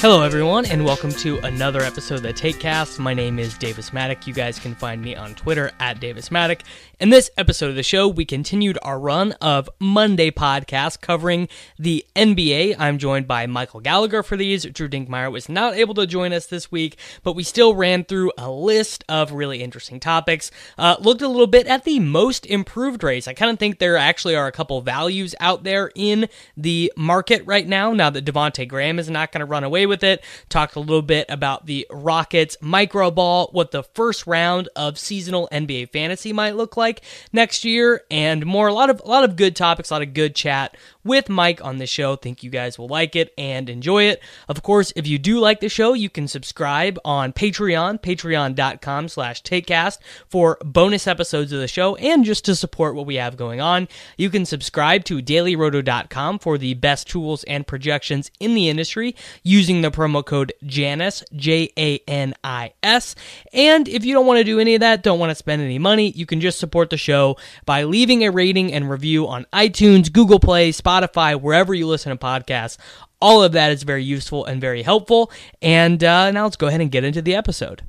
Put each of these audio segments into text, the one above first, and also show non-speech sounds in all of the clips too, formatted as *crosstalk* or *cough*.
Hello, everyone, and welcome to another episode of the TakeCast. My name is Davis Mattek. You guys can find me on Twitter at Davis Mattek. In this episode of the show, we continued our run of Monday podcasts covering the NBA. I'm joined by Michael Gallagher for these. Drew Dinkmeyer was not able to join us this week, but we still ran through a list of really interesting topics. Uh, looked a little bit at the most improved race. I kind of think there actually are a couple values out there in the market right now. Now that Devonte Graham is not going to run away with it. Talked a little bit about the Rockets micro ball, what the first round of seasonal NBA fantasy might look like next year, and more. A lot of a lot of good topics, a lot of good chat with Mike on the show. Think you guys will like it and enjoy it. Of course, if you do like the show, you can subscribe on Patreon, patreon.com slash takecast for bonus episodes of the show and just to support what we have going on. You can subscribe to dailyroto.com for the best tools and projections in the industry using the promo code JANIS, J A N I S. And if you don't want to do any of that, don't want to spend any money, you can just support the show by leaving a rating and review on iTunes, Google Play, Spotify, wherever you listen to podcasts. All of that is very useful and very helpful. And uh, now let's go ahead and get into the episode.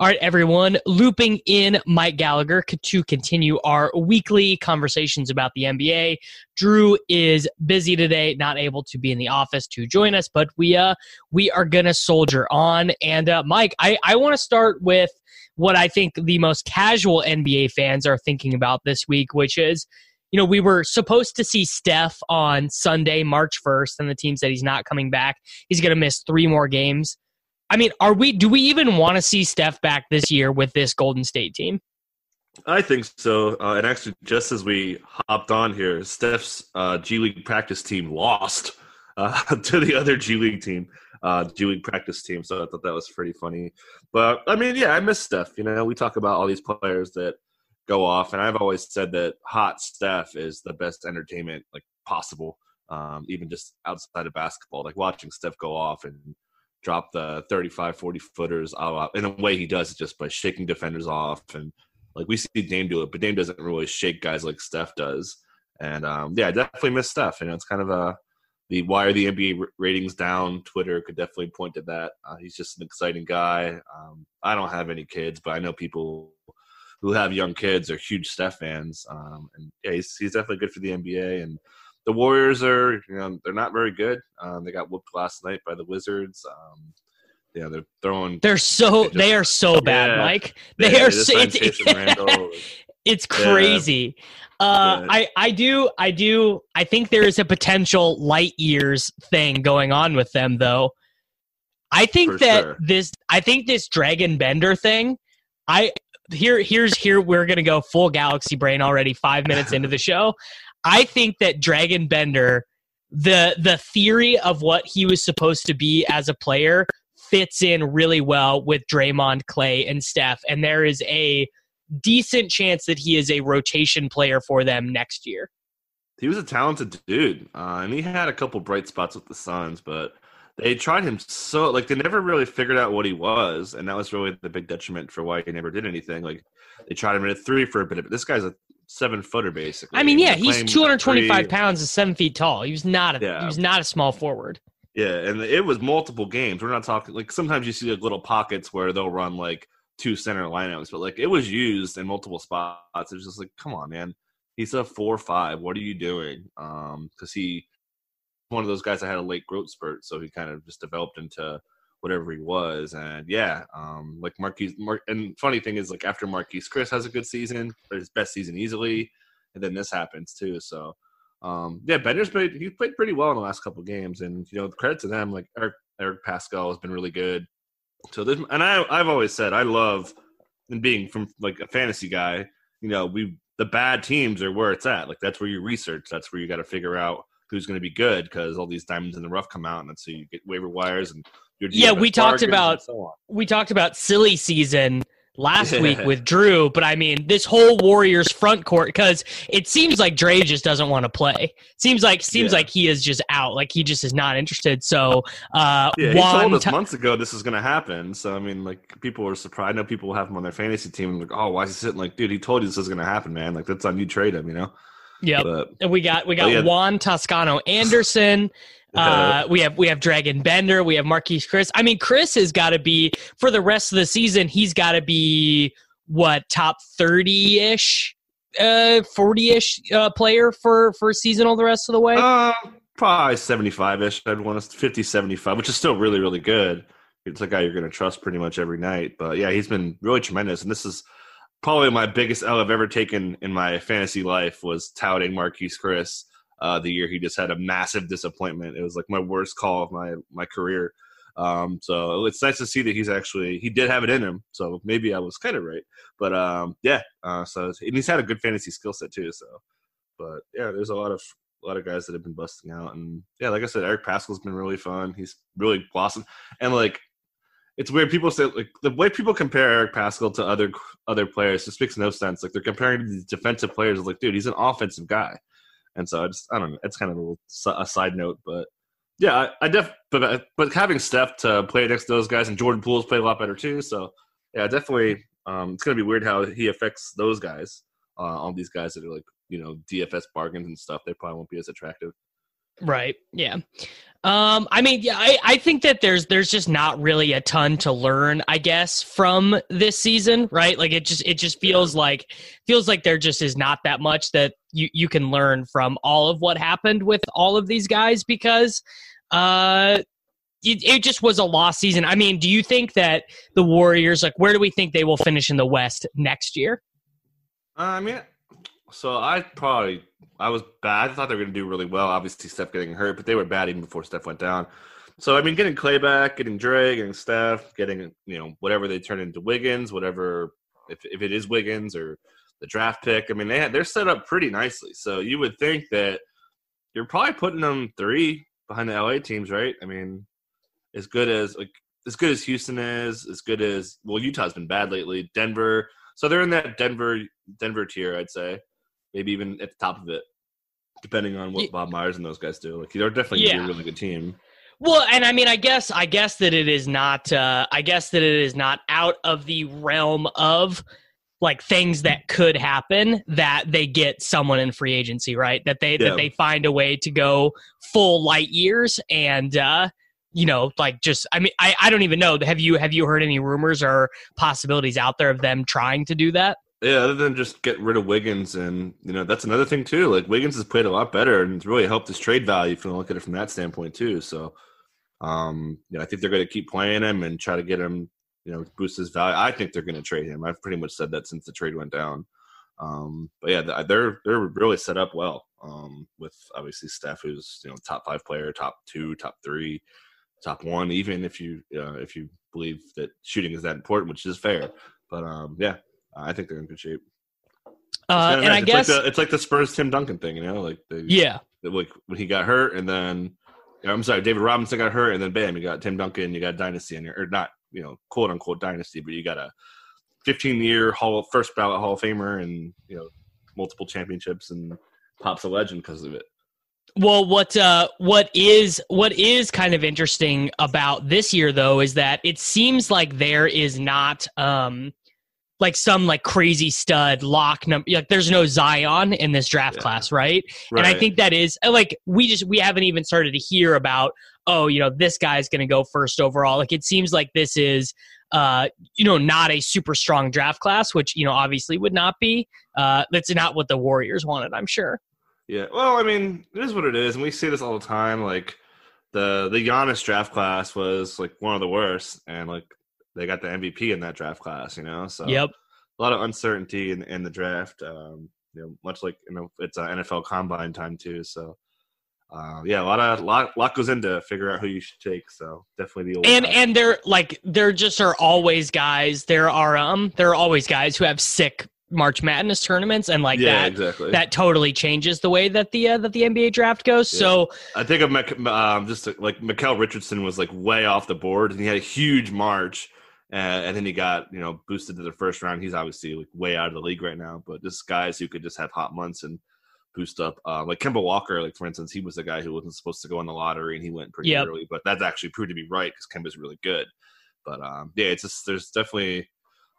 All right, everyone, looping in Mike Gallagher to continue our weekly conversations about the NBA. Drew is busy today, not able to be in the office to join us, but we uh we are gonna soldier on. And uh, Mike, I I want to start with what I think the most casual NBA fans are thinking about this week, which is you know, we were supposed to see Steph on Sunday, March 1st, and the team said he's not coming back. He's going to miss three more games. I mean, are we? Do we even want to see Steph back this year with this Golden State team? I think so. Uh, and actually, just as we hopped on here, Steph's uh, G League practice team lost uh, *laughs* to the other G League team, uh, G League practice team. So I thought that was pretty funny. But I mean, yeah, I miss Steph. You know, we talk about all these players that go off, and I've always said that hot Steph is the best entertainment like possible, um, even just outside of basketball. Like watching Steph go off and drop the 35, 40 footers. In a way, he does it just by shaking defenders off. And like we see Dame do it, but Dame doesn't really shake guys like Steph does. And um, yeah, I definitely miss Steph. You know, it's kind of a the why are the NBA ratings down? Twitter could definitely point to that. Uh, he's just an exciting guy. Um, I don't have any kids, but I know people who have young kids are huge Steph fans. Um, and yeah, he's, he's definitely good for the NBA. And the Warriors are, you know, they're not very good. Um, they got whooped last night by the Wizards. Um, yeah, they're throwing. They're so they, just, they are so bad, yeah, Mike. They, they are so. It's, *laughs* it's crazy. Yeah. Uh, I I do I do I think there is a potential light years thing going on with them though. I think For that sure. this I think this Dragan Bender thing. I here here's here we're gonna go full galaxy brain already five minutes into the show. I think that Dragan Bender, the the theory of what he was supposed to be as a player, fits in really well with Draymond, Clay, and Steph, and there is a decent chance that he is a rotation player for them next year. He was a talented dude, uh, and he had a couple bright spots with the Suns, but they tried him so like they never really figured out what he was, and that was really the big detriment for why he never did anything. Like they tried him at three for a bit, but this guy's a seven footer basically. I mean, yeah, he's 225 pounds and seven feet tall. He was not a yeah. he was not a small forward. Yeah, and it was multiple games. We're not talking like sometimes you see like little pockets where they'll run like two center lineups, but like it was used in multiple spots. It was just like, come on, man. He's a four five. What are you doing? Um, because he one of those guys that had a late growth spurt, so he kind of just developed into whatever he was. And yeah, um, like Marquese. Mar- and funny thing is, like after Marquese Chriss has a good season, his best season easily, and then this happens too. So um, yeah, Bender's played. He played pretty well in the last couple games, and you know, credit to them. Like Eric, Eric Paschall has been really good. So this, and I, I've always said I love, and being from like a fantasy guy, you know, we the bad teams are where it's at. Like that's where you research. That's where you got to figure out who's going to be good because all these diamonds in the rough come out, and so you get waiver wires and yeah. We talked about so we talked about silly season last week with Drew, but I mean this whole Warriors front court because it seems like Dre just doesn't want to play. Seems like seems Yeah. like he is just out. Like he just is not interested. So uh, Yeah, he told us Ta- months ago this is going to happen. So I mean, like people were surprised. I know people have him on their fantasy team. And like, oh, why is he sitting? Like, dude, he told you this is going to happen, man. Like that's on you. Trade him, you know. Yep. But And we got we got Oh, yeah. Juan Toscano Anderson. Uh, *laughs* we have we have Dragan Bender. We have Marquese Chriss. I mean, Chriss has got to be for the rest of the season. He's got to be what top thirty ish, uh, forty ish uh, player for for seasonal the rest of the way. uh, probably seventy five ish. I'd want us 50, 75, which is still really, really good. It's a guy you're going to trust pretty much every night. But yeah, he's been really tremendous, and this is probably my biggest L I've ever taken in my fantasy life was touting Marquese Chriss. Uh, the year he just had a massive disappointment. It was like my worst call of my my career. Um, so it's nice to see that he's actually he did have it in him. So maybe I was kind of right. But um, yeah. Uh, so and he's had a good fantasy skill set too. So, but yeah, there's a lot of a lot of guys that have been busting out, and yeah, like I said, Eric Paschall's been really fun. He's really blossomed, and like it's weird. People say like the way people compare Eric Paschall to other other players just makes no sense. Like they're comparing these defensive players. Like, dude, he's an offensive guy, and so I just I don't know. It's kind of a, little, a side note, but yeah, I, I def but but having Steph to play next to those guys and Jordan Poole's play a lot better too. So yeah, definitely. Um, it's gonna be weird how he affects those guys. Uh, all these guys that are like you know DFS bargains and stuff. They probably won't be as attractive. Right. Yeah. Um, I mean, yeah, I, I think that there's there's just not really a ton to learn, I guess, from this season, right? Like it just it just feels like feels like there just is not that much that you, you can learn from all of what happened with all of these guys because uh it, it just was a lost season. I mean, do you think that the Warriors, like, where do we think they will finish in the West next year? Uh, I mean, so I probably I was bad. I thought they were going to do really well. Obviously, Steph getting hurt, but they were bad even before Steph went down. So I mean, getting Clay back, getting Dre, getting Steph, getting you know whatever they turn into Wiggins, whatever if if it is Wiggins or the draft pick. I mean, they had, they're set up pretty nicely. So you would think that you're probably putting them three behind the LA teams, right? I mean, as good as like as good as Houston is, as good as well, Utah's been bad lately. Denver, so they're in that Denver Denver tier, I'd say, maybe even at the top of it, depending on what Ye- Bob Myers and those guys do. Like they're definitely Yeah. a really good team. Well, and I mean, I guess, I guess that it is not, uh, I guess that it is not out of the realm of like things that could happen that they get someone in free agency, right? That they Yeah. that they find a way to go full light years and, uh, you know, like just, I mean, I, I don't even know. Have you have you heard any rumors or possibilities out there of them trying to do that? Yeah, other than just get rid of Wiggins, and you know that's another thing too. Like Wiggins has played a lot better, and it's really helped his trade value if you look at it from that standpoint too. So, um, you know, I think they're going to keep playing him and try to get him, you know, boost his value. I think they're going to trade him. I've pretty much said that since the trade went down. Um, but yeah, they're they're really set up well. Um, with obviously Steph, who's you know top five player, top two, top three, top one, even if you uh, if you believe that shooting is that important, which is fair. But um, yeah, I think they're in good shape. Uh, and nice. I It's guess, like the, it's like the Spurs Tim Duncan thing, you know, like they, yeah, like when he got hurt, and then I'm sorry, David Robinson got hurt, and then bam, you got Tim Duncan, you got dynasty in your or not, you know, quote unquote dynasty, but you got a 15 year Hall first ballot Hall of Famer, and you know, multiple championships, and pops a legend because of it. Well, what uh, what is what is kind of interesting about this year though is that it seems like there is not um like some like crazy stud lock number like there's no Zion in this draft Yeah. class, right? And I think that is like we just we haven't even started to hear about oh, you know, this guy's going to go first overall. Like it seems like this is uh, you know, not a super strong draft class, which you know obviously would not be. Uh, that's not what the Warriors wanted, I'm sure. Yeah, well, I mean, it is what it is, and we see this all the time. Like the the Giannis draft class was like one of the worst, and like they got the MVP in that draft class, you know. So Yep. a lot of uncertainty in, in the draft. Um, you know, much like you know, it's uh, NFL Combine time too. So, uh, yeah, a lot of lot lot goes into figure out who you should take. So definitely the old and guy. and there like there just are always guys there are um there are always guys who have sick march madness tournaments and like yeah, that exactly. that totally changes the way that the uh, that the nba draft goes Yeah. so I think of Mc, um, just like Mikel Richardson was like way off the board, and he had a huge march, uh, and then he got you know boosted to the first round. He's obviously like way out of the league right now, but just guys who could just have hot months and boost up. Uh, like Kemba Walker, like for instance, he was the guy who wasn't supposed to go in the lottery, and he went pretty Yep. early, but that's actually proved to be right because Kemba's really good. But um, yeah, it's just there's definitely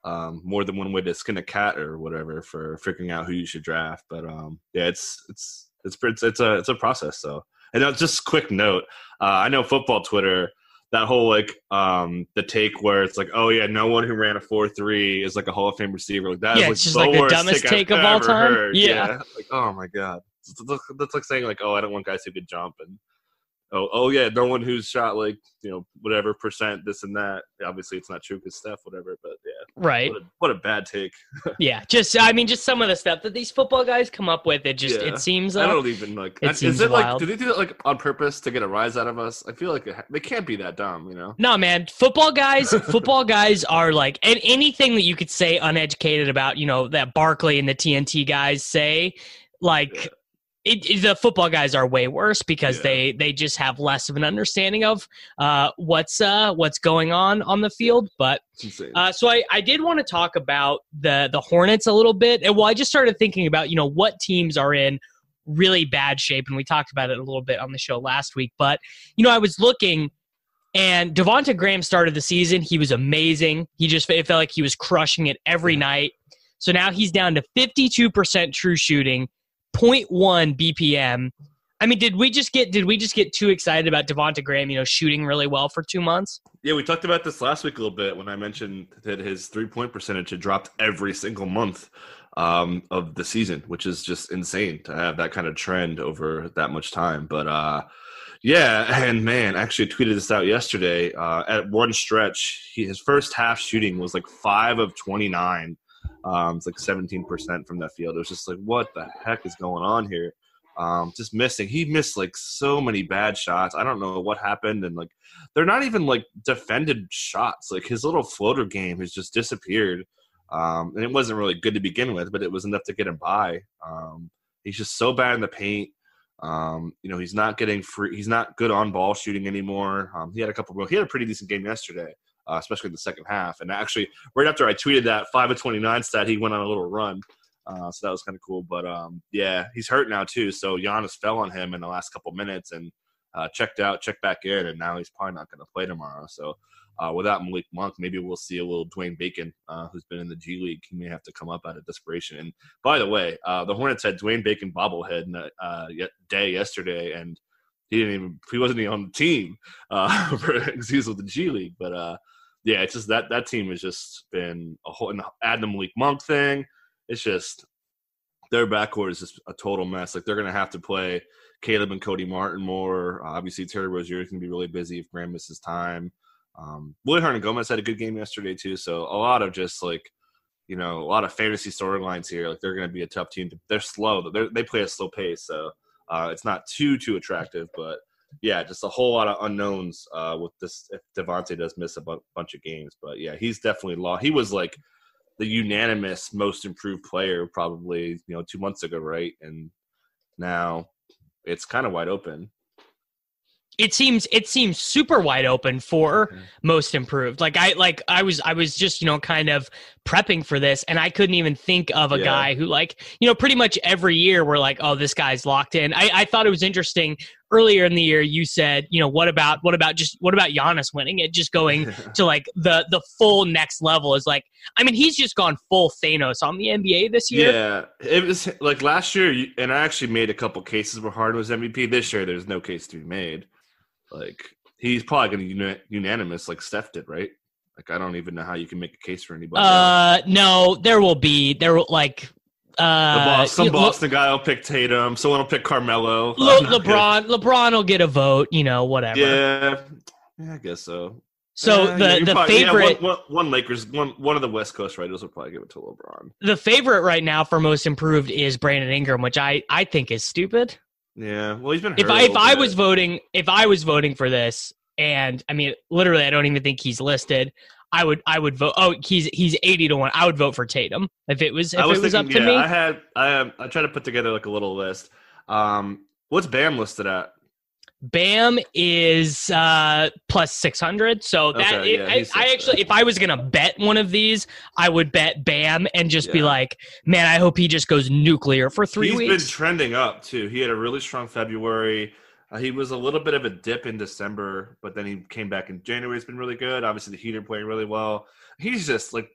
um, more than one way to skin a cat or whatever for figuring out who you should draft. But um, yeah, it's it's it's it's it's a it's a process. So and just quick note, uh, I know football Twitter that whole like um the take where it's like oh yeah no one who ran a 4-3 is like a hall of fame receiver like that is Yeah, like it's just the like the dumbest I've take of all time. heard. Yeah. like oh my god that's, like saying like oh i don't want guys who could jump and oh oh yeah no one who's shot like you know whatever percent this and that obviously it's not true because steph whatever but yeah right what a, what a bad take *laughs* yeah just i mean just some of the stuff that these football guys come up with it just Yeah. it seems Like, I don't even like. it is seems it like? Do they do that like on purpose to get a rise out of us? I feel like it, they can't be that dumb, you know. No, man. Football guys, *laughs* football guys are like, and anything that you could say uneducated about, you know, that Barkley and the TNT guys say, like, Yeah. It, it- the football guys are way worse because Yeah. they they just have less of an understanding of uh, what's uh, what's going on on the field. But uh, so I, I did want to talk about the the Hornets a little bit. And well, I just started thinking about you know what teams are in really bad shape, and we talked about it a little bit on the show last week. But you know, I was looking, and Devonte Graham started the season. He was amazing. He just it felt like he was crushing it every night. So now he's down to fifty two percent true shooting, 0.1 BPM. I mean, did we just get did we just get too excited about Devonte Graham? You know, shooting really well for two months. yeah, we talked about this last week a little bit when I mentioned that his three point percentage had dropped every single month um, of the season, which is just insane to have that kind of trend over that much time. But uh, yeah, and man, actually tweeted this out yesterday. Uh, at one stretch, he, his first half shooting was like five of twenty nine. Um, it's like seventeen percent from that field. It was just like, what the heck is going on here? Um, just missing. He missed like so many bad shots. I don't know what happened, and like they're not even like defended shots. Like his little floater game has just disappeared. Um, and it wasn't really good to begin with, but it was enough to get him by. Um, he's just so bad in the paint. Um, you know, he's not getting free. He's not good on ball shooting anymore. Um, he had a couple. He had a pretty decent game yesterday, uh, especially in the second half. And actually, right after I tweeted that five of twenty nine stat, he went on a little run. Uh, so that was kind of cool. But um, yeah, he's hurt now too. So Giannis fell on him in the last couple minutes and uh, checked out, checked back in, and now he's probably not going to play tomorrow. So uh, without Malik Monk, maybe we'll see a little Dwayne Bacon, uh, who's been in the G League. He may have to come up out of desperation. And by the way, uh, the Hornets had Dwayne Bacon bobblehead uh, day yesterday, and he didn't even he wasn't even on the team uh, *laughs* for was with the G League. But yeah, it's just that that team has just been a whole and add the Malik Monk thing. It's just their backcourt is just a total mess. Like they're gonna have to play Caleb and Cody Martin more. Uh, obviously, Terry Rozier is gonna be really busy if Graham misses time. Um, Willy Hernangomez had a good game yesterday too. So a lot of just like you know a lot of fantasy storylines here. Like they're gonna be a tough team. They're slow. They're, they play a slow pace, so uh, it's not too too attractive. But yeah, just a whole lot of unknowns uh, with this. If Devonte does miss a bu- bunch of games, but yeah, he's definitely lost. He was like the unanimous most improved player probably you know two months ago, right? And now it's kind of wide open. it seems it seems super wide open for Mhm. most improved like i like i was i was just you know kind of prepping for this and i couldn't even think of a Yeah. guy who like you know pretty much every year we're like oh this guy's locked in i i thought it was interesting earlier in the year you said you know what about what about just what about Giannis winning it just going *laughs* to like the the full next level is like i mean he's just gone full thanos on the nba this year Yeah, it was like last year, and I actually made a couple cases where Harden was MVP. This year, there's no case to be made. Like he's probably going to uni- unanimous, like Steph did, right? Like I don't even know how you can make a case for anybody. else. Uh, no, there will be there will like uh boss, some Le- Boston guy will pick Tatum. Someone will pick Carmelo. Le- I'm LeBron LeBron will get a vote, you know, whatever. Yeah, yeah, I guess so. So Yeah, the yeah, the probably- yeah, favorite one, one, one Lakers, one one of the West Coast writers will probably give it to LeBron. the favorite right now for most improved is Brandon Ingram, which I I think is stupid. Yeah, well, he's been. If hurt a I if little I bit. was voting if I was voting for this, and I mean literally I don't even think he's listed. I would I would vote. Oh, he's he's eighty to one. I would vote for Tatum if it was if was it was thinking, up to yeah, me. I had I um, I tried to put together like a little list. Um, what's Bam listed at? Bam is uh plus six hundred. So that Okay, it- yeah, I, I actually, if I was gonna bet one of these, I would bet Bam and just be like, man, I hope he just goes nuclear for three He's weeks. been trending up too. He had a really strong February. Uh, he was a little bit of a dip in December, but then he came back in January. It's been really good. Obviously, the Heat are playing really well. He's just like,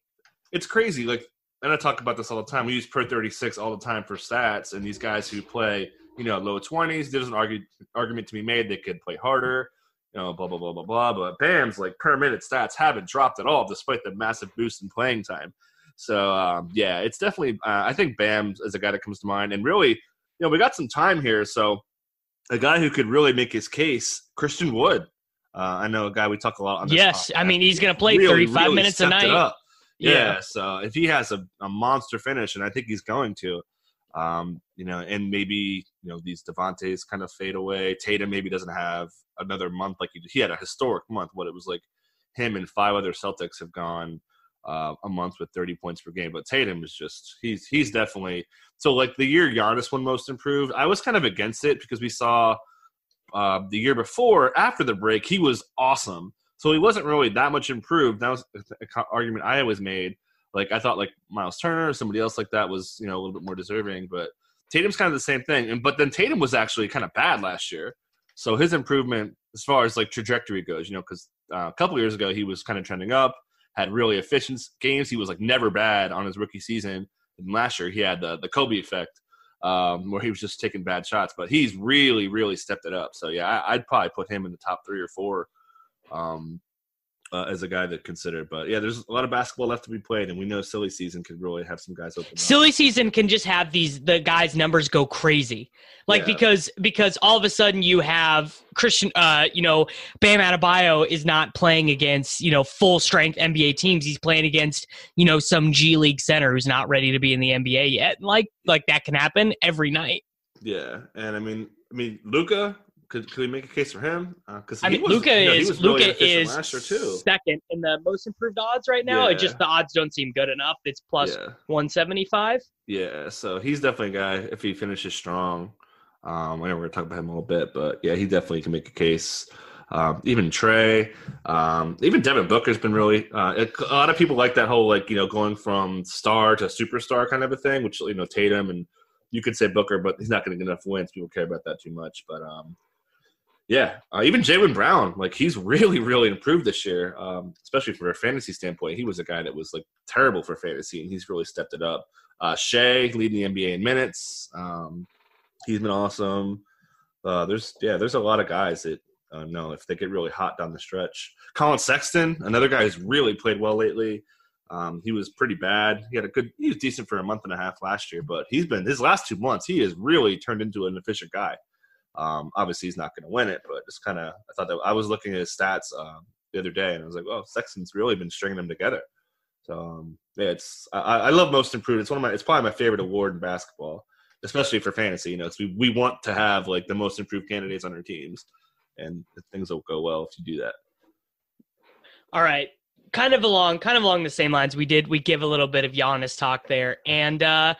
it's crazy. Like, and I talk about this all the time. We use per thirty six all the time for stats, and these guys who play, you know, low twenties. There's an argue, argument to be made they could play harder. You know, blah blah blah blah blah. But Bam's like per minute stats haven't dropped at all, despite the massive boost in playing time. So um, yeah, it's definitely. Uh, I think Bam is a guy that comes to mind, and really, you know, we got some time here, so a guy who could really make his case, Christian Wood. Uh, I know a guy we talk a lot on. This Yes, I mean, he's gonna play Really, 35 really minutes a night. up. Yeah. so if he has a, a monster finish, and I think he's going to, um, you know, and maybe you know these Devonte's kind of fade away. Tatum maybe doesn't have another month like he did. He had a historic month. What it was like, him and five other Celtics have gone uh, a month with 30 points per game. But Tatum is just he's he's definitely so like the year Giannis won most improved. I was kind of against it because we saw uh, the year before after the break he was awesome. So he wasn't really that much improved. That was an argument I always made. Like I thought like Miles Turner or somebody else like that was you know a little bit more deserving, but Tatum's kind of the same thing. And but then Tatum was actually kind of bad last year. So his improvement as far as like trajectory goes, you know, because uh, a couple years ago he was kind of trending up, had really efficient games. He was like never bad on his rookie season. And last year he had the the Kobe effect, um, where he was just taking bad shots. But he's really really stepped it up. So yeah, I, I'd probably put him in the top three or four. Um, uh, as a guy to consider, but yeah, there's a lot of basketball left to be played, and we know silly season could really have some guys open. up. Silly season can just have these the guys' numbers go crazy, like Yeah. because because all of a sudden you have Christian, uh, you know, Bam Adebayo is not playing against you know full strength NBA teams. He's playing against you know some G League center who's not ready to be in the NBA yet. Like like that can happen every night. Yeah, and I mean, I mean, Luka could could we make a case for him? Because I mean, Luka is really Luka is last year too. second in the most improved odds right now. It just the odds don't seem good enough. It's plus Yeah, one seventy five. yeah. So he's definitely a guy if he finishes strong. Um, I know we're gonna talk about him a little bit, but yeah, he definitely can make a case. Um, even Trae, um, even Devin Booker's been really. Uh, a lot of people like that whole like you know going from star to superstar kind of a thing, which you know Tatum and you could say Booker, but he's not going to get enough wins. People care about that too much, but um, yeah, uh, even Jaylen Brown, like he's really, really improved this year, um, especially from a fantasy standpoint. He was a guy that was like terrible for fantasy, and he's really stepped it up. Uh, Shai leading the NBA in minutes. Um, he's been awesome. Uh, there's yeah, there's a lot of guys that uh, know if they get really hot down the stretch. Collin Sexton, another guy who's really played well lately. Um, he was pretty bad. He had a good. He was decent for a month and a half last year, but he's been his last two months. He has really turned into an efficient guy. Um, obviously, he's not going to win it, but just kind of, I thought that I was looking at his stats uh, the other day, and I was like, "Oh, Sexton's really been stringing them together." So um, yeah, it's I, I love most improved. It's one of my, it's probably my favorite award in basketball, especially for fantasy. You know, we we want to have like the most improved candidates on our teams, and things will go well if you do that. All right. Kind of along kind of along the same lines we did we give a little bit of Giannis talk there. And uh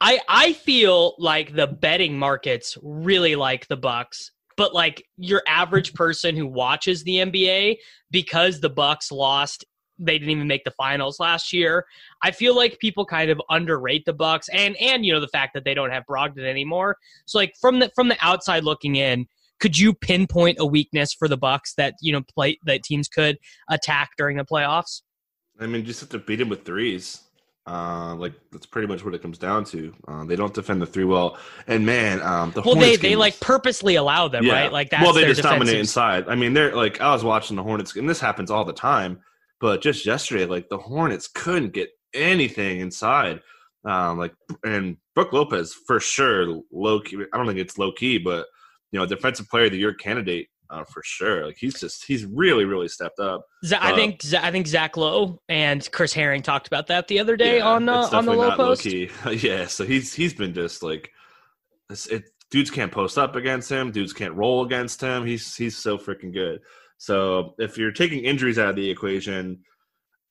I I feel like the betting markets really like the Bucks, but like your average person who watches the NBA because the Bucks lost they didn't even make the finals last year. I feel like people kind of underrate the Bucks and and you know the fact that they don't have Brogdon anymore. So like from the from the outside looking in, could you pinpoint a weakness for the Bucks that you know play that teams could attack during the playoffs? I mean, just have to beat him with threes. Uh, like that's pretty much what it comes down to. Uh, they don't defend the three well, and man, um, the Well, they Hornets they like was- purposely allow them, right? Like that's well, they just dominate defensive- inside. I mean, they're like I was watching the Hornets, and this happens all the time. But just yesterday, like the Hornets couldn't get anything inside. Um, like and Brook Lopez for sure low key. I don't think it's low key, but you know, defensive player of the year candidate uh, for sure. Like he's just he's really really stepped up. Z- I Uh, think Z- I think Zach Lowe and Chris Herring talked about that the other day Yeah, on uh, on the Lowe Post. *laughs* yeah, so he's he's been just like it. Dudes can't post up against him. Dudes can't roll against him. He's he's so freaking good. So if you're taking injuries out of the equation,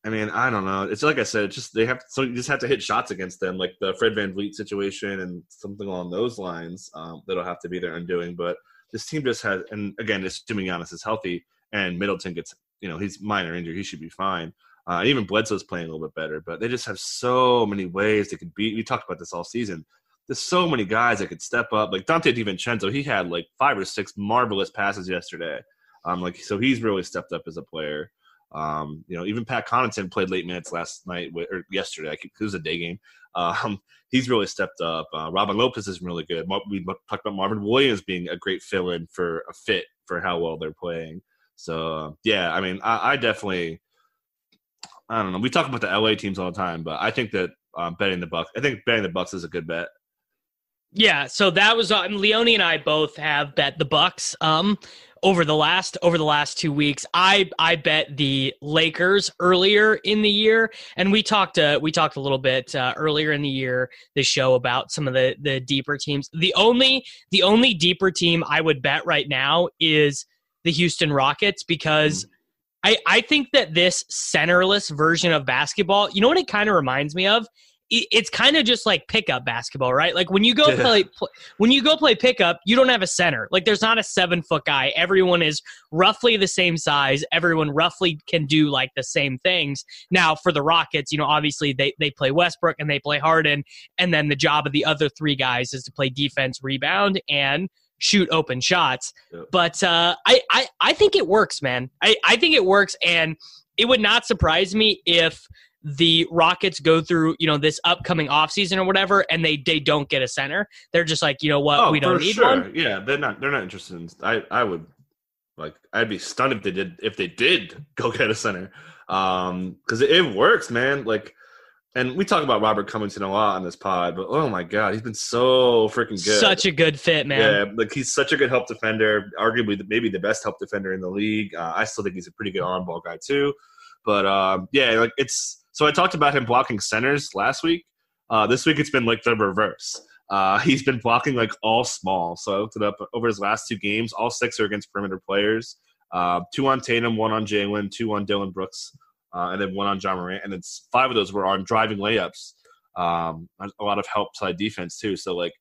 I mean, I don't know. It's like I said, it's just they have to, so you just have to hit shots against them, like the Fred VanVleet situation and something along those lines. Um, that'll have to be their undoing. But this team just has, and again, assuming Giannis is healthy and Middleton gets, you know, he's minor injury, he should be fine. Uh, even Bledsoe's playing a little bit better, but they just have so many ways they could beat. We talked about this all season. There's so many guys that could step up. Like Donte DiVincenzo, he had like five or six marvelous passes yesterday. Um, like so, he's really stepped up as a player. Um, you know, even Pat Connaughton played late minutes last night or yesterday. I it was a day game. Um, *laughs* he's really stepped up. Uh, Robin Lopez is really good. We talked about Marvin Williams being a great fill-in for a fit for how well they're playing. So uh, yeah, I mean, I, I definitely, I don't know. We talk about the LA teams all the time, but I think that um, betting the Bucks, I think betting the Bucks is a good bet. Yeah, so that was um, Leone and I both have bet the Bucks um over the last over the last 2 weeks. I I bet the Lakers earlier in the year and we talked uh, we talked a little bit uh, earlier in the year the show about some of the the deeper teams. The only the only deeper team I would bet right now is the Houston Rockets because I, I think that this centerless version of basketball, you know what it kind of reminds me of? It- It's kind of just like pickup basketball, right? Like when you go Yeah. play, when you go play pickup, you don't have a center. Like there's not a seven foot guy. Everyone is roughly the same size. Everyone roughly can do like the same things. Now for the Rockets, you know, obviously they they play Westbrook and they play Harden, and then the job of the other three guys is to play defense, rebound, and shoot open shots. Yep. But uh, I, I I think it works, man. I, I think it works, and it would not surprise me if the Rockets go through, you know, this upcoming offseason or whatever, and they they don't get a center. They're just like, you know what, we don't Oh, need sure. one. Yeah, they're not. They're not interested in. I I would like. I'd be stunned if they did. If they did *laughs* go get a center, um, because it, it works, man. Like, and we talk about Robert Covington a lot on this pod, but oh my god, he's been so freaking good. Such a good fit, man. Yeah, like he's such a good help defender. Arguably, the, maybe the best help defender in the league. Uh, I still think he's a pretty good on-ball guy too. But um, yeah, like it's. So I talked about him blocking centers last week. Uh, this week it's been like the reverse. Uh, *laughs* he's been blocking like all small. So I looked it up over his last two games. All six are against perimeter players. Uh, two on Tatum, one on Jaylen, two on Dillon Brooks, uh, and then one on Ja Morant. And then five of those were on driving layups. Um, a lot of help side defense too. So like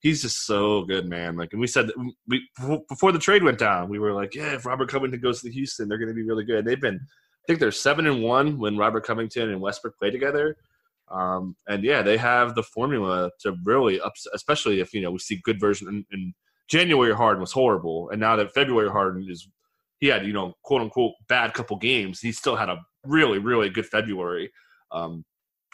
he's just so good, man. Like, and we said we before the trade went down, we were like, yeah, if Robert Covington goes to Houston, they're going to be really good. They've been, think they're seven and one when Robert Covington and Westbrook play together. Um, and yeah, they have the formula to really especially if you know we see good version. In January, Harden was horrible, and now that February Harden is, he had you know quote unquote bad couple games. He still had a really really good February. Um,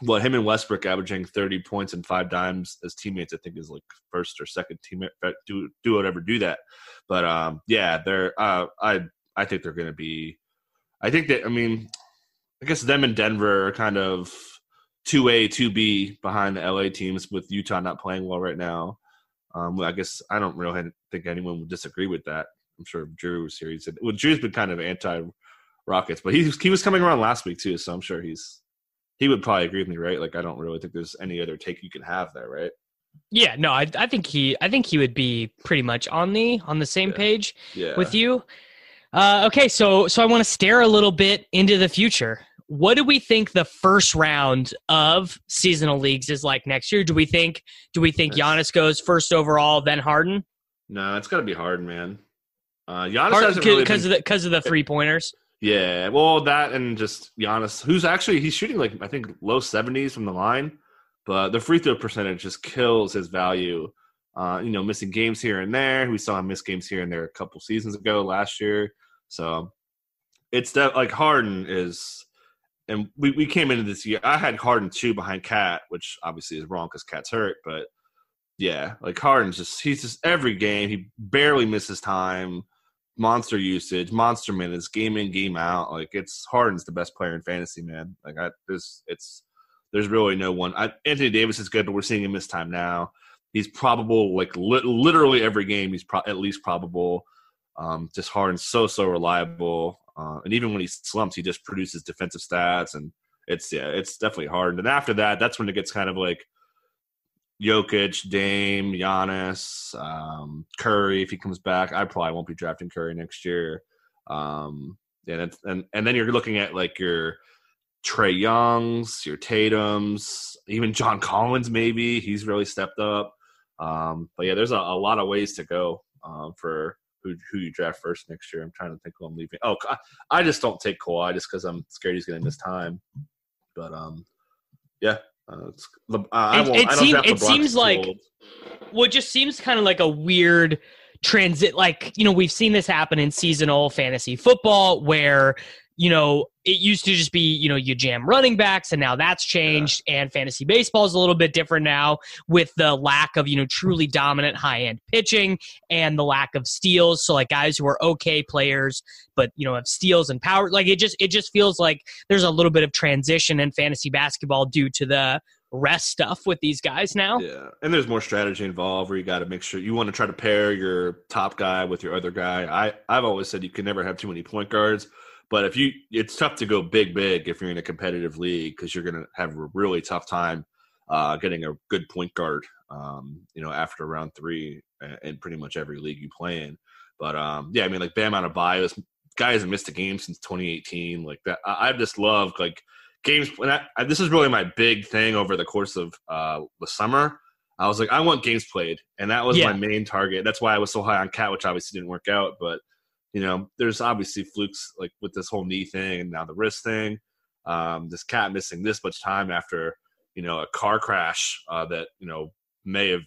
well, him and Westbrook averaging 30 points and five dimes as teammates, I think is like first or second teammate do do whatever do that. But um, yeah, they're uh, I I think they're going to be. I think that I mean, I guess them and Denver are kind of two A two B behind the LA teams with Utah not playing well right now. Um, I guess I don't really think anyone would disagree with that. I'm sure Drew was here. He said, well, Drew's been kind of anti Rockets, but he he was coming around last week too, so I'm sure he's he would probably agree with me, right? Like I don't really think there's any other take you can have there, right? Yeah, no, I, I think he, I think he would be pretty much on the on the same Yeah. page Yeah. with you. Uh, okay, so so I want to stare a little bit into the future. What do we think the first round of seasonal leagues is like next year? Do we think do we think Giannis goes first overall, then Harden? No, it's got to be hard, man. Uh, Giannis hasn't Because really of the because of the three pointers. yeah. Well, that and just Giannis, who's actually he's shooting like I think low seventies from the line, but the free throw percentage just kills his value. Uh, you know, missing games here and there. We saw him miss games here and there a couple seasons ago last year. So it's that like Harden is, and we, we came into this year. I had Harden two behind Cat, which obviously is wrong because Cat's hurt. But yeah, like Harden's just he's just every game he barely misses time. monster usage, monster minutes, game in, game out. Like it's Harden's the best player in fantasy, man. Like I there's it's there's really no one. I, Anthony Davis is good, but we're seeing him miss time now. He's probable like li- literally every game. He's pro- at least probable. Um, just Harden's so so reliable, uh, and even when he slumps, he just produces defensive stats, and it's yeah, it's definitely hard. And after that, that's when it gets kind of like Jokic, Dame, Giannis, um, Curry. If he comes back, I probably won't be drafting Curry next year. Um, and and and then you're looking at like your Trae Youngs, your Tatum's, even John Collins. Maybe he's really stepped up. Um, but yeah, there's a, a, lot of ways to go um, for who who you draft first next year. I'm trying to think who I'm leaving. Oh, I just don't take Kawhi just because I'm scared he's going to miss time. But um, yeah, uh, uh, I it, it, seem, it seems like well, it just seems kind of like a weird transit. Like you know, we've seen this happen in seasonal fantasy football where you know, it used to just be, you know, you jam running backs, and now that's changed. Yeah. And fantasy baseball is a little bit different now with the lack of, you know, truly dominant high end pitching and the lack of steals. So, like guys who are okay players, but, you know, have steals and power. Like it just, it just feels like there's a little bit of transition in fantasy basketball due to the rest stuff with these guys now. Yeah. And there's more strategy involved where you got to make sure you want to try to pair your top guy with your other guy. I, I've always said you can never have too many point guards but if you, it's tough to go big, big if you're in a competitive league because you're going to have a really tough time uh, getting a good point guard. Um, you know, after round three in pretty much every league you play in. But um, yeah, I mean, like Bam Adebayo, this guy hasn't missed a game since 2018. Like that, I, have just loved like games. And I, I, this is really my big thing over the course of uh, the summer. I was like, I want games played, and that was yeah. my main target. That's why I was so high on Cat, which obviously didn't work out. But you know, there's obviously flukes like with this whole knee thing and now the wrist thing. Um, this cat missing this much time after, you know, a car crash uh, that, you know, may have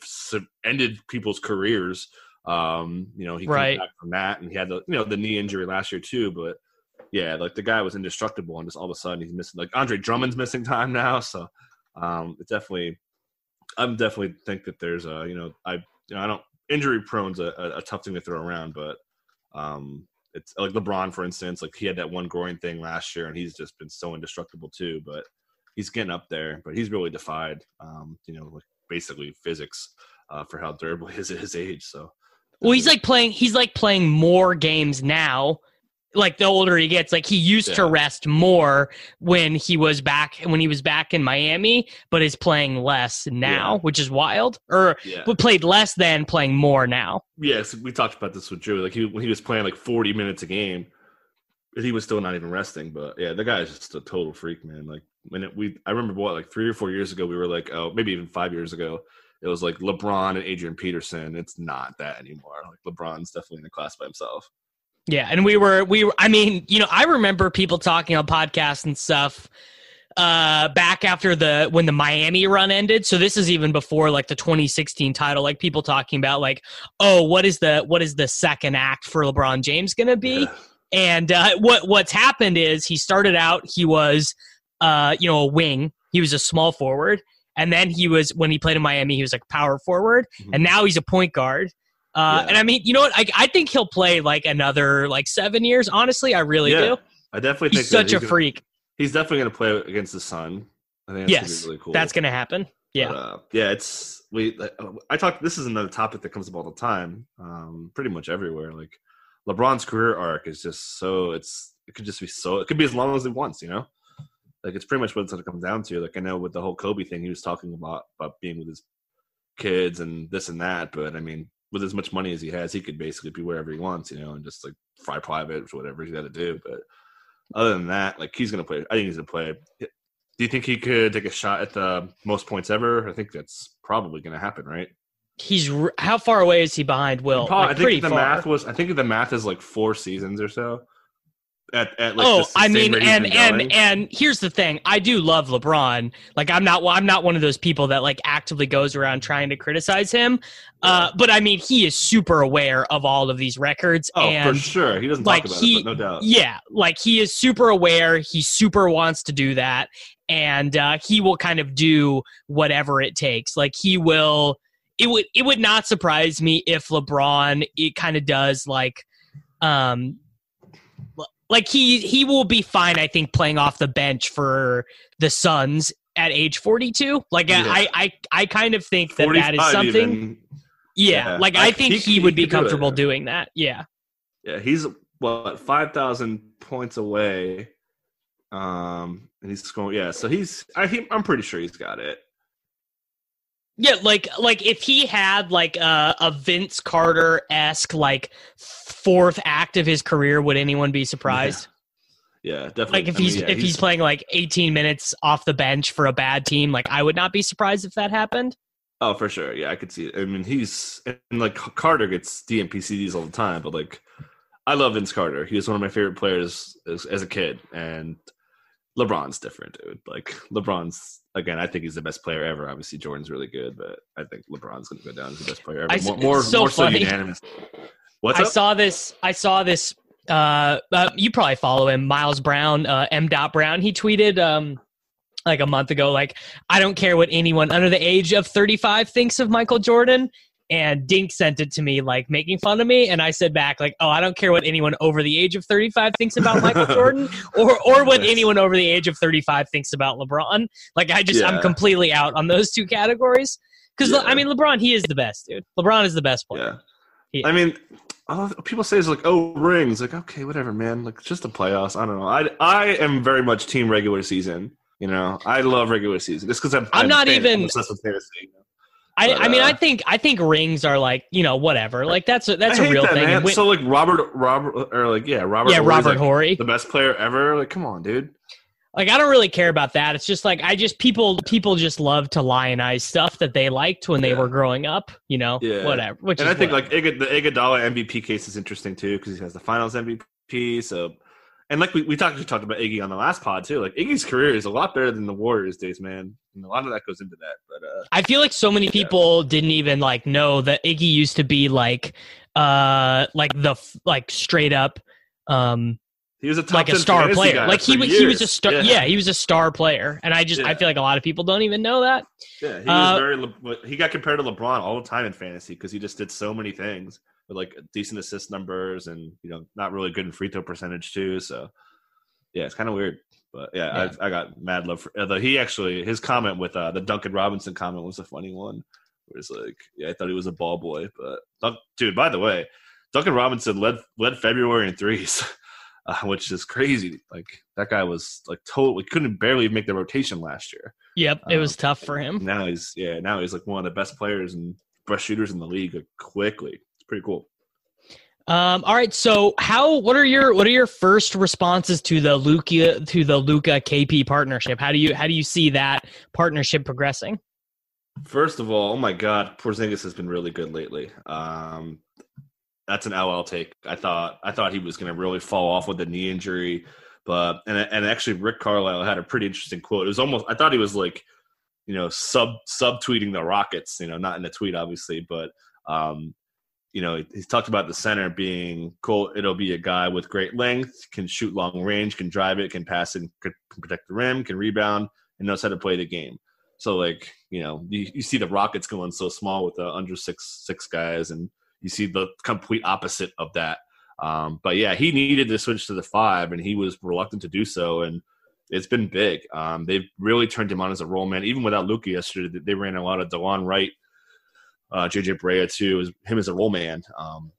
ended people's careers. Um, you know, he right. came back from that and he had the, you know, the knee injury last year too. But yeah, like the guy was indestructible and just all of a sudden he's missing, like Andre Drummond's missing time now. *laughs* So um, it definitely, I'm definitely think that there's a, you know, I, you know, I don't, injury prone's a, a, a tough thing to throw around, but um, it's like LeBron, for instance, like he had that one groin thing last year, and he's just been so indestructible too. But he's getting up there, but he's really defied, um, you know, like basically physics uh, for how durable he is at his age. So, well, he's like playing. He's like playing more games now like the older he gets like he used yeah. to rest more when he was back when he was back in Miami but is playing less now yeah. which is wild or yeah. played less than playing more now yes we talked about this with Drew like he when he was playing like 40 minutes a game he was still not even resting but yeah the guy is just a total freak man like when it, we I remember what like 3 or 4 years ago we were like oh maybe even 5 years ago it was like LeBron and Adrian Peterson it's not that anymore like LeBron's definitely in a class by himself yeah, and we were we were, I mean, you know, I remember people talking on podcasts and stuff uh back after the when the Miami run ended. So this is even before like the 2016 title like people talking about like, "Oh, what is the what is the second act for LeBron James going to be?" Yeah. And uh what what's happened is he started out he was uh you know, a wing. He was a small forward. And then he was when he played in Miami, he was like power forward, mm-hmm. and now he's a point guard. Uh, yeah. And I mean, you know what? I, I think he'll play like another like seven years. Honestly, I really yeah, do. I definitely he's think such he's a freak. Gonna, he's definitely going to play against the Sun. I think yes, really cool. That's going to happen. Yeah, but, uh, yeah. It's we. I talk. This is another topic that comes up all the time. Um, pretty much everywhere. Like LeBron's career arc is just so. It's it could just be so. It could be as long as it wants. You know. Like it's pretty much what it's going to come down to. Like I know with the whole Kobe thing, he was talking about about being with his kids and this and that. But I mean, with as much money as he has, he could basically be wherever he wants, you know, and just like fly private or whatever he's got to do. But other than that, like he's gonna play. I think he's gonna play. Do you think he could take a shot at the most points ever? I think that's probably gonna happen, right? He's how far away is he behind Will? Probably, like, I think the far. math was. I think the math is like four seasons or so at, at like oh i mean and and and here's the thing. I do love lebron. Like i'm not i'm not one of those people that like actively goes around trying to criticize him. Uh but i mean he is super aware of all of these records oh and for sure. He doesn't like he, it, no doubt. Yeah. Like he is super aware. He super wants to do that. And uh he will kind of do whatever it takes. Like he will it would it would not surprise me if lebron it kind of does like um, like he he will be fine. I think playing off the bench for the Suns at age 42. Like Yeah. I, I I kind of think that that is something. Yeah, Yeah. like I- I think he- he, would be could do comfortable doing that. Yeah. Yeah, he's what five thousand points away. Um, and he's scoring. Yeah, so he's. I, he, I'm pretty sure he's got it. Yeah, like like if he had like a, a Vince Carter esque like fourth act of his career, would anyone be surprised? Yeah, definitely. Like if I mean, he's yeah, if he's, playing like 18 minutes off the bench for a bad team, like I would not be surprised if that happened. Oh, for sure. Yeah, I could see it. I mean, he's and like Carter gets DNP-CDs all the time, but like I love Vince Carter. He was one of my favorite players as, as a kid, and LeBron's different, dude. Like LeBron's again, I think he's the best player ever. Obviously, Jordan's really good, but I think LeBron's going to go down as the best player ever. I more more, so more so unanimous. What's I up? saw this. I saw this. Uh, uh, you probably follow him, Miles Brown, uh, M. Dot Brown. He tweeted um, like a month ago, like I don't care what anyone under the age of 35 thinks of Michael Jordan. And Dink sent it to me, like making fun of me, and I said back, like, "Oh, I don't care what anyone over the age of 35 thinks about Michael *laughs* Jordan, or or what Nice. anyone over the age of 35 thinks about LeBron." Like, I just, I'm completely out on those two categories. Because Yeah. I mean, LeBron, he is the best, dude. LeBron is the best player. Yeah. Yeah. I mean, people say it's like, oh, rings. Like, okay, whatever, man. Like, just the playoffs. I don't know. I I am very much team regular season. You know, I love regular season just because I'm. I'm not fan- even- I'm obsessed with fantasy. you know? I, But, I mean, uh, I think I think rings are like you know whatever. Like that's a that's a real that, thing. Man. When- so like Robert, Robert, or like yeah, Robert. yeah, Horry's, Robert like, Horry. the best player ever. Like, come on, dude. Like I don't really care about that. It's just like I just people people just love to lionize stuff that they liked when they Yeah. were growing up. You know, Yeah. whatever. Which and I think whatever. like the Iguodala MVP case is interesting too because he has the Finals MVP. So, and like we, we talked we talked about Iggy on the last pod too. Like Iggy's career is a lot better than the Warriors days, man. And a lot of that goes into that. But uh, I feel like so many people didn't even like know that Iggy used to be like uh like the like straight up um he was a top like a star player. Like he was he was a star. Yeah. he was a star player, and I just I feel like a lot of people don't even know that. Yeah, he Uh, was very. He got compared to LeBron all the time in fantasy because he just did so many things with like decent assist numbers and you know not really good in free throw percentage too. So yeah, it's kind of weird. But yeah, Yeah. I, I got mad love for. Although he actually his comment with uh, the Duncan Robinson comment was a funny one. Where it's like, yeah, I thought he was a ball boy, but dude, by the way, Duncan Robinson led led February in threes. *laughs* Uh, which is crazy. Like that guy was like totally couldn't barely make the rotation last year. Yep, it was Um, tough for him. Now he's yeah, now he's like one of the best players and best shooters in the league like, quickly. Pretty cool. Um, all right, so how what are your what are your first responses to the Luka to the Luka KP partnership? How do you how do you see that partnership progressing? First of all, oh my god, Porzingis has been really good lately. Um that's an LL take. I thought I thought he was going to really fall off with the knee injury, but and and actually Rick Carlisle had a pretty interesting quote. It was almost I thought he was like, you know, sub sub tweeting the Rockets. You know, not in a tweet obviously, but um, you know, he's talked about the center being cool. It'll be a guy with great length, can shoot long range, can drive it, can pass it, can protect the rim, can rebound, and knows how to play the game. So like you know, you, you see the Rockets going so small with the under six six guys, and you see the complete opposite of that. Um, but yeah, he needed to switch to the five, and he was reluctant to do so, and it's been big. Um, they've really turned him on as a roll man. Even without Luka yesterday, they ran a lot of Delon Wright, uh, JJ Barea too, as him as a roll man, um,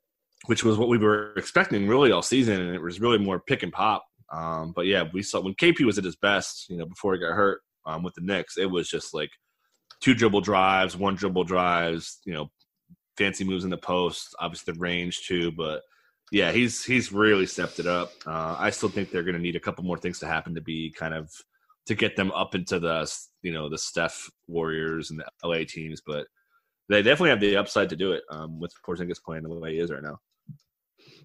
which was what we were expecting really all season, and it was really more pick and pop. Um, but yeah, we saw when KP was at his best, you know, before he got hurt um, with the Knicks, it was just like two dribble drives, one dribble drives, you know, fancy moves in the post, obviously the range too. But yeah, he's he's really stepped it up. Uh, I still think they're going to need a couple more things to happen to be kind of to get them up into the you know the Steph Warriors and the LA teams, but they definitely have the upside to do it um, with Porzingis playing the way he is right now.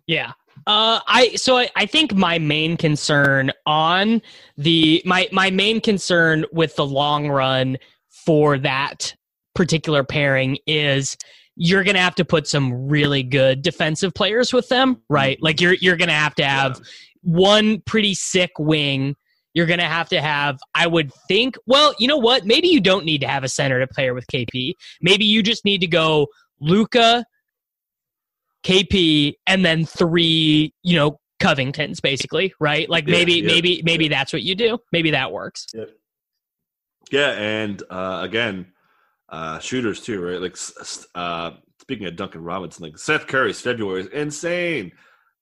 Yeah. Uh, I so I, I think my main concern on the my my main concern with the long run for that particular pairing is you're gonna have to put some really good defensive players with them, right? Like you're you're gonna have to have one pretty sick wing. You're gonna have to have, I would think. Well, you know what? Maybe you don't need to have a center to pair with KP. Maybe you just need to go Luka, KP, and then three, you know, Covingtons, basically, right? Like Yeah, maybe, yeah, maybe, maybe that's what you do. Maybe that works. Yeah, yeah and uh, again, uh, shooters too, right? Like uh, speaking of Duncan Robinson, like Seth Curry's February is insane.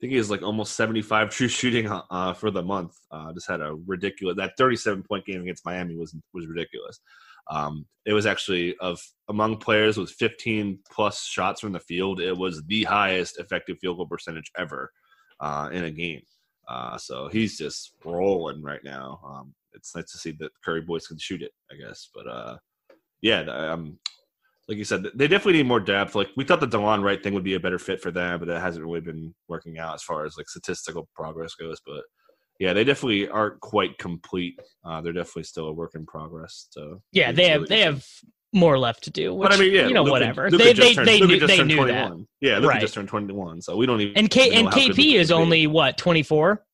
Think he has like almost seventy-five *laughs* true shooting uh, for the month. Uh, just had a ridiculous that thirty-seven point game against Miami was was ridiculous. Um, it was actually of among players with fifteen plus shots from the field. It was the highest effective field goal percentage ever uh, in a game. Uh, so he's just rolling right now. Um, it's nice to see that Curry boys can shoot it, I guess. But uh, yeah, um, like you said, they definitely need more depth. Like we thought the Delon Wright thing would be a better fit for them, but it hasn't really been working out as far as like statistical progress goes. But yeah, they definitely aren't quite complete. Uh, they're definitely still a work in progress. So Yeah, they have really they good. have more left to do. Which, But I mean, yeah, you know, Luka- whatever. Luka they just they turned- they knew, they knew 21. that. Yeah, Luka Right. just turned 21, so we don't even And K and KP is only what twenty four.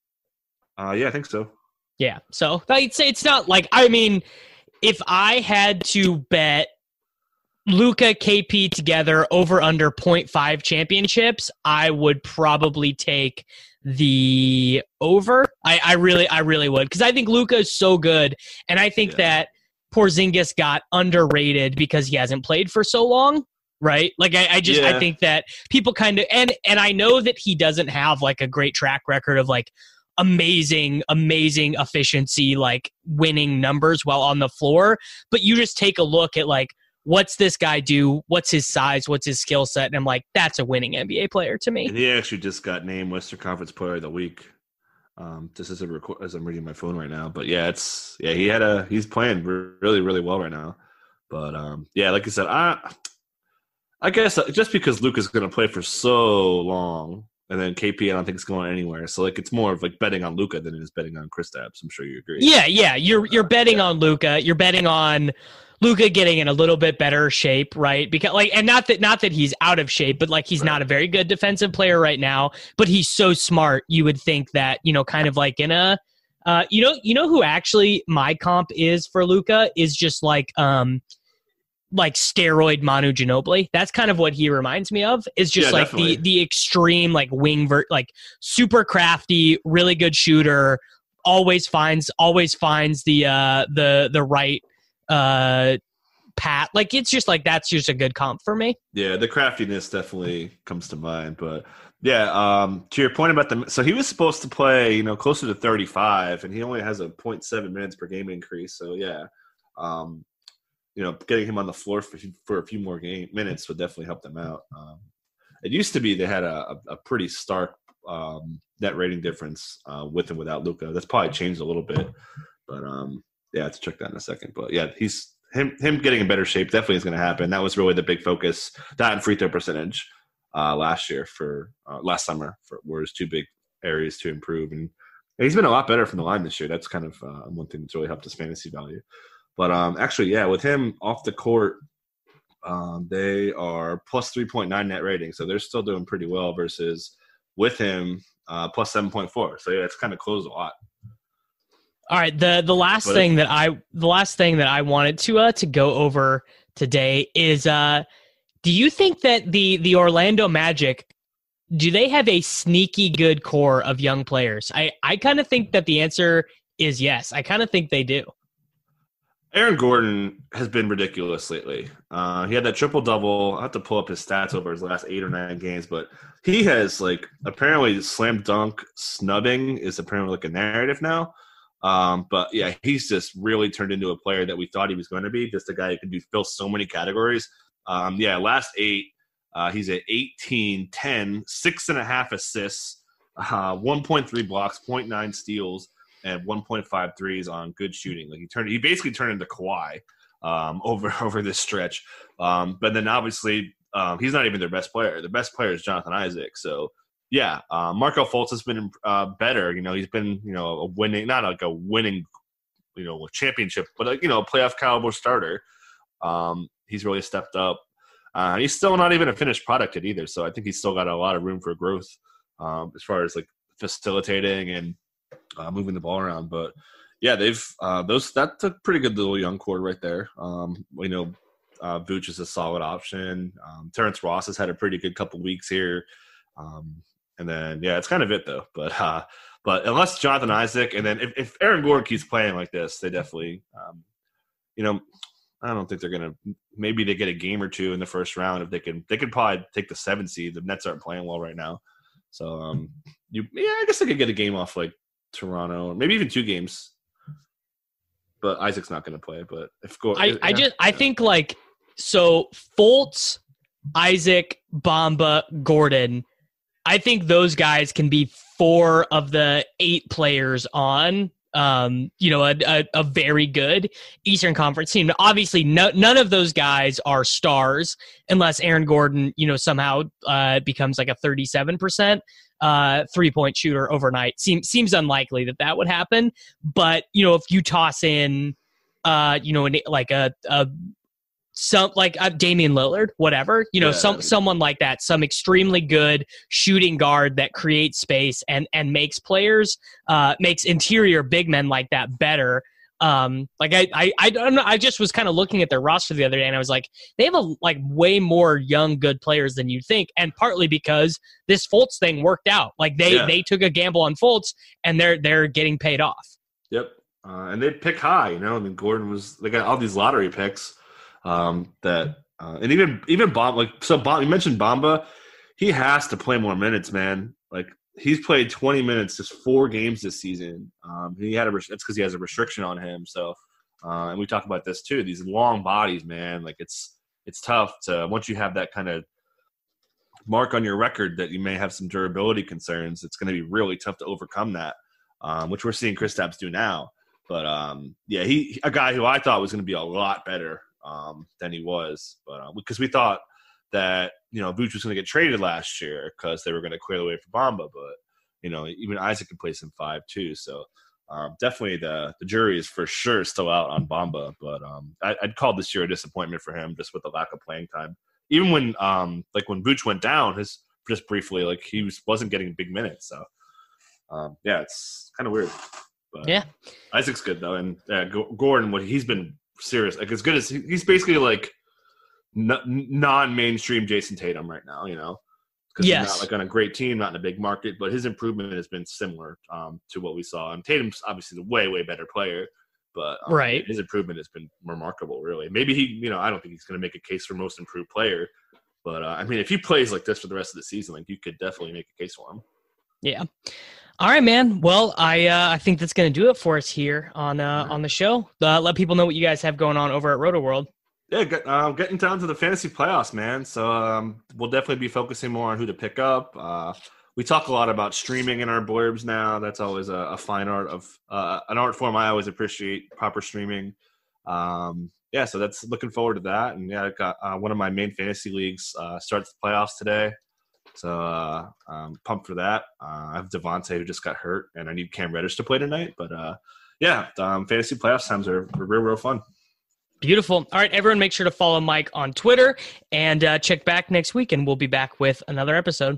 Uh, yeah, I think so. Yeah, so I'd say it's not like I mean, if I had to bet Luka KP together over under 0.5 championships, I would probably take the over. I, I really, I really would because I think Luka is so good, and I think Yeah. that Porzingis got underrated because he hasn't played for so long. Right, like I, I just I think that people kind of and and I know that he doesn't have like a great track record of like amazing, amazing efficiency, like winning numbers while on the floor. But you just take a look at like, what's this guy do? What's his size? What's his skill set? And I'm like, that's a winning NBA player to me. And he actually just got named Western Conference Player of the Week. Um, just as a record, as I'm reading my phone right now, but yeah, it's yeah, he had a he's playing really really well right now. But um, yeah, like I said, I I guess uh, just because Luka's going to play for so long, and then KP, I don't think it's going anywhere. So like, it's more of like betting on Luka than it is betting on Kristaps. I'm sure you agree. Yeah, yeah. You're you're betting Yeah. on Luka. You're betting on Luka getting in a little bit better shape, right? Because like, and not that not that he's out of shape, but like he's not a very good defensive player right now. But he's so smart. You would think that you know, kind of like in a, uh, you know, you know who actually my comp is for Luka is just like um. Like steroid Manu Ginobili, that's kind of what he reminds me of. Is just Yeah, like definitely. the the extreme like wing vert, like super crafty, really good shooter, always finds always finds the uh the the right uh pat like it's just like that's just a good comp for me Yeah, the craftiness definitely comes to mind. But yeah, um, to your point about the so he was supposed to play, you know, closer to 35, and he only has a 0.7 minutes per game increase. So yeah, um, you know, getting him on the floor for, for a few more game minutes would definitely help them out. Um, it used to be they had a, a, a pretty stark um, net rating difference uh, with and without Luka. That's probably changed a little bit, but um, yeah, to check that in a second. But yeah, he's him him getting in better shape definitely is going to happen. That was really the big focus. That and free throw percentage uh, last year for uh, last summer for were his two big areas to improve, and he's been a lot better from the line this year. That's kind of uh, one thing that's really helped his fantasy value. But um, actually, yeah, with him off the court, um, they are plus three point nine net rating, so they're still doing pretty well. Versus with him uh, plus seven point four, so yeah, it's kind of closed a lot. All right the the last But- thing that i the last thing that i wanted to uh to go over today is uh do you think that the the orlando magic do they have a sneaky good core of young players i i kind of think that the answer is yes i kind of think they do Aaron Gordon has been ridiculous lately. Uh, he had that triple double. I have to pull up his stats over his last eight or nine games, but he has like apparently slam dunk snubbing is apparently like a narrative now. Um, but yeah, he's just really turned into a player that we thought he was going to be. Just a guy who can do fill so many categories. Um, yeah, last eight, uh, he's at 18, 10, six and a half assists, uh, 1.3 blocks, 0.9 steals, and 1.5 threes on good shooting. Like he turned, he basically turned into Kawhi um, *laughs* over over this stretch. Um, but then obviously um, he's not even their best player. The best player is Jonathan Isaac. So yeah, uh, Markelle Fultz has been uh, better. You know, he's been you know a winning, not like a winning, you know, championship, but you know, a playoff caliber starter. Um, he's really stepped up. Uh, he's still not even a finished product yet either. So I think he's still got a lot of room for growth um, as far as like facilitating and uh, moving the ball around. But yeah, they've uh, those that's a pretty good little young core right there. Um, we know uh, Vooch is a solid option. Um, Terrence Ross has had a pretty good couple weeks here. Um, and then yeah, it's kind of it though. But uh, but unless Jonathan Isaac, and then if, if Aaron Gordon keeps playing like this, they definitely, um, you know, I don't think they're gonna. Maybe they get a game or two in the first round if they can. They could probably take the seven seed. The Nets aren't playing well right now, so um, you yeah, I guess they could get a game off like Toronto, maybe even two games. But Isaac's not going to play. But if go, I, I just I think like so Fultz, Isaac, Bamba, Gordon. I think those guys can be four of the eight players on um, you know, a, a, a, very good Eastern Conference team. Obviously, no, none of those guys are stars unless Aaron Gordon, you know, somehow uh, becomes like a 37% uh, three point shooter overnight. Seems seems unlikely that that would happen. But you know, if you toss in, uh, you know, like a, a some like uh, Damian Lillard, whatever, you know, yeah. some someone like that, some extremely good shooting guard that creates space and and makes players, uh, makes interior big men like that better. Um, like I, I, I don't know. I just was kind of looking at their roster the other day, and I was like, they have a like way more young good players than you think, and partly because this Fultz thing worked out. Like they, yeah. they took a gamble on Fultz, and they're they're getting paid off. Yep, uh, and they pick high. You know, I mean, Gordon was they got all these lottery picks um, that uh, and even even Bomb like so Bomb you mentioned Bamba, he has to play more minutes, man. Like he's played 20 minutes just four games this season. Um, he had a it's because he has a restriction on him. So uh, and we talk about this too. These long bodies, man. Like it's it's tough to once you have that kind of mark on your record that you may have some durability concerns. It's going to be really tough to overcome that, um, which we're seeing Kristaps do now. But um, yeah, he a guy who I thought was going to be a lot better um, than he was. But uh, because we thought that you know Vooch was going to get traded last year because they were going to clear the way for Bamba, but you know even Isaac can play some five too. So um, definitely the the jury is for sure still out on Bamba. But um, I, would call this year a disappointment for him just with the lack of playing time. Even when um, like when Vooch went down, his just briefly like he was wasn't getting big minutes. So um, yeah, it's kind of weird. But yeah, Isaac's good though, and uh, Gordon, what he's been serious. Like as good as he's basically like non-mainstream Jayson Tatum right now. You know, because yes. he's not like on a great team, not in a big market, but his improvement has been similar um, to what we saw. And Tatum's obviously the way way better player, but um, right, his improvement has been remarkable. Really, maybe he, you know, I don't think he's going to make a case for most improved player, but uh, I mean, if he plays like this for the rest of the season, like you could definitely make a case for him. Yeah. All right, man. Well, I uh, I think that's going to do it for us here on uh, on the show. Uh, let people know what you guys have going on over at Rotoworld. Yeah, get, uh, getting down to the fantasy playoffs, man. So um, we'll definitely be focusing more on who to pick up. Uh, we talk a lot about streaming in our blurbs now. That's always a, a fine art of uh, an art form I always appreciate. Proper streaming. Um, yeah, so that's looking forward to that. And yeah, I got uh, one of my main fantasy leagues uh, starts the playoffs today. So uh, um, pumped for that. Uh, I have Devonte who just got hurt, and I need Cam Reddish to play tonight. But uh, yeah, um, fantasy playoffs times are, are real, real fun. Beautiful. All right, everyone, make sure to follow Mike on Twitter and uh, check back next week, and we'll be back with another episode.